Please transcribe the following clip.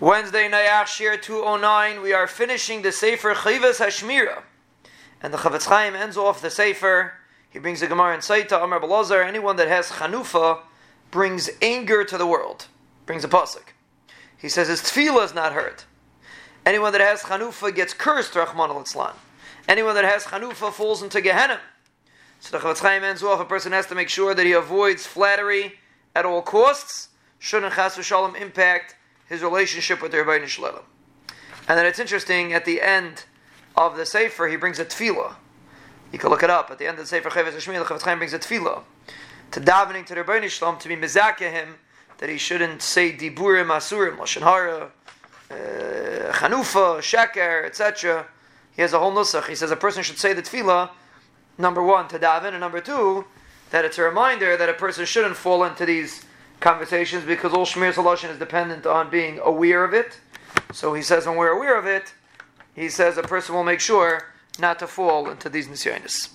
Wednesday Nayach Shir 209, we are finishing the Sefer Chivas Hashmira. And the Chafetz Chaim ends off the Sefer. He brings the Gemara in Sotah, Amar Belazar, anyone that has Chanufa brings anger to the world, brings a pasuk. He says his tefillah is not heard. Anyone that has Chanufa gets cursed, Rahman al Anyone that has Chanufa falls into Gehenna. So the Chafetz Chaim ends off, a person has to make sure that he avoids flattery at all costs, shouldn't chas Shalom impact his relationship with the Ribbono Shel Olam. And then it's interesting, at the end of the Sefer, he brings a tefillah. You can look it up. At the end of the Sefer Chavis Hashmi, the Chafetz Chaim brings a tefillah. To davening to the Ribbono Shel Olam, to be mezakeh him, that he shouldn't say diburim, asurim, lashon hara, uh, chanufa, sheker, etc. He has a whole nusach. He says a person should say the tefillah, number one, to daven, and number two, that it's a reminder that a person shouldn't fall into these conversations because all Shmiras Halashon is dependent on being aware of it. So he says, when we're aware of it, he says a person will make sure not to fall into these nisyonis.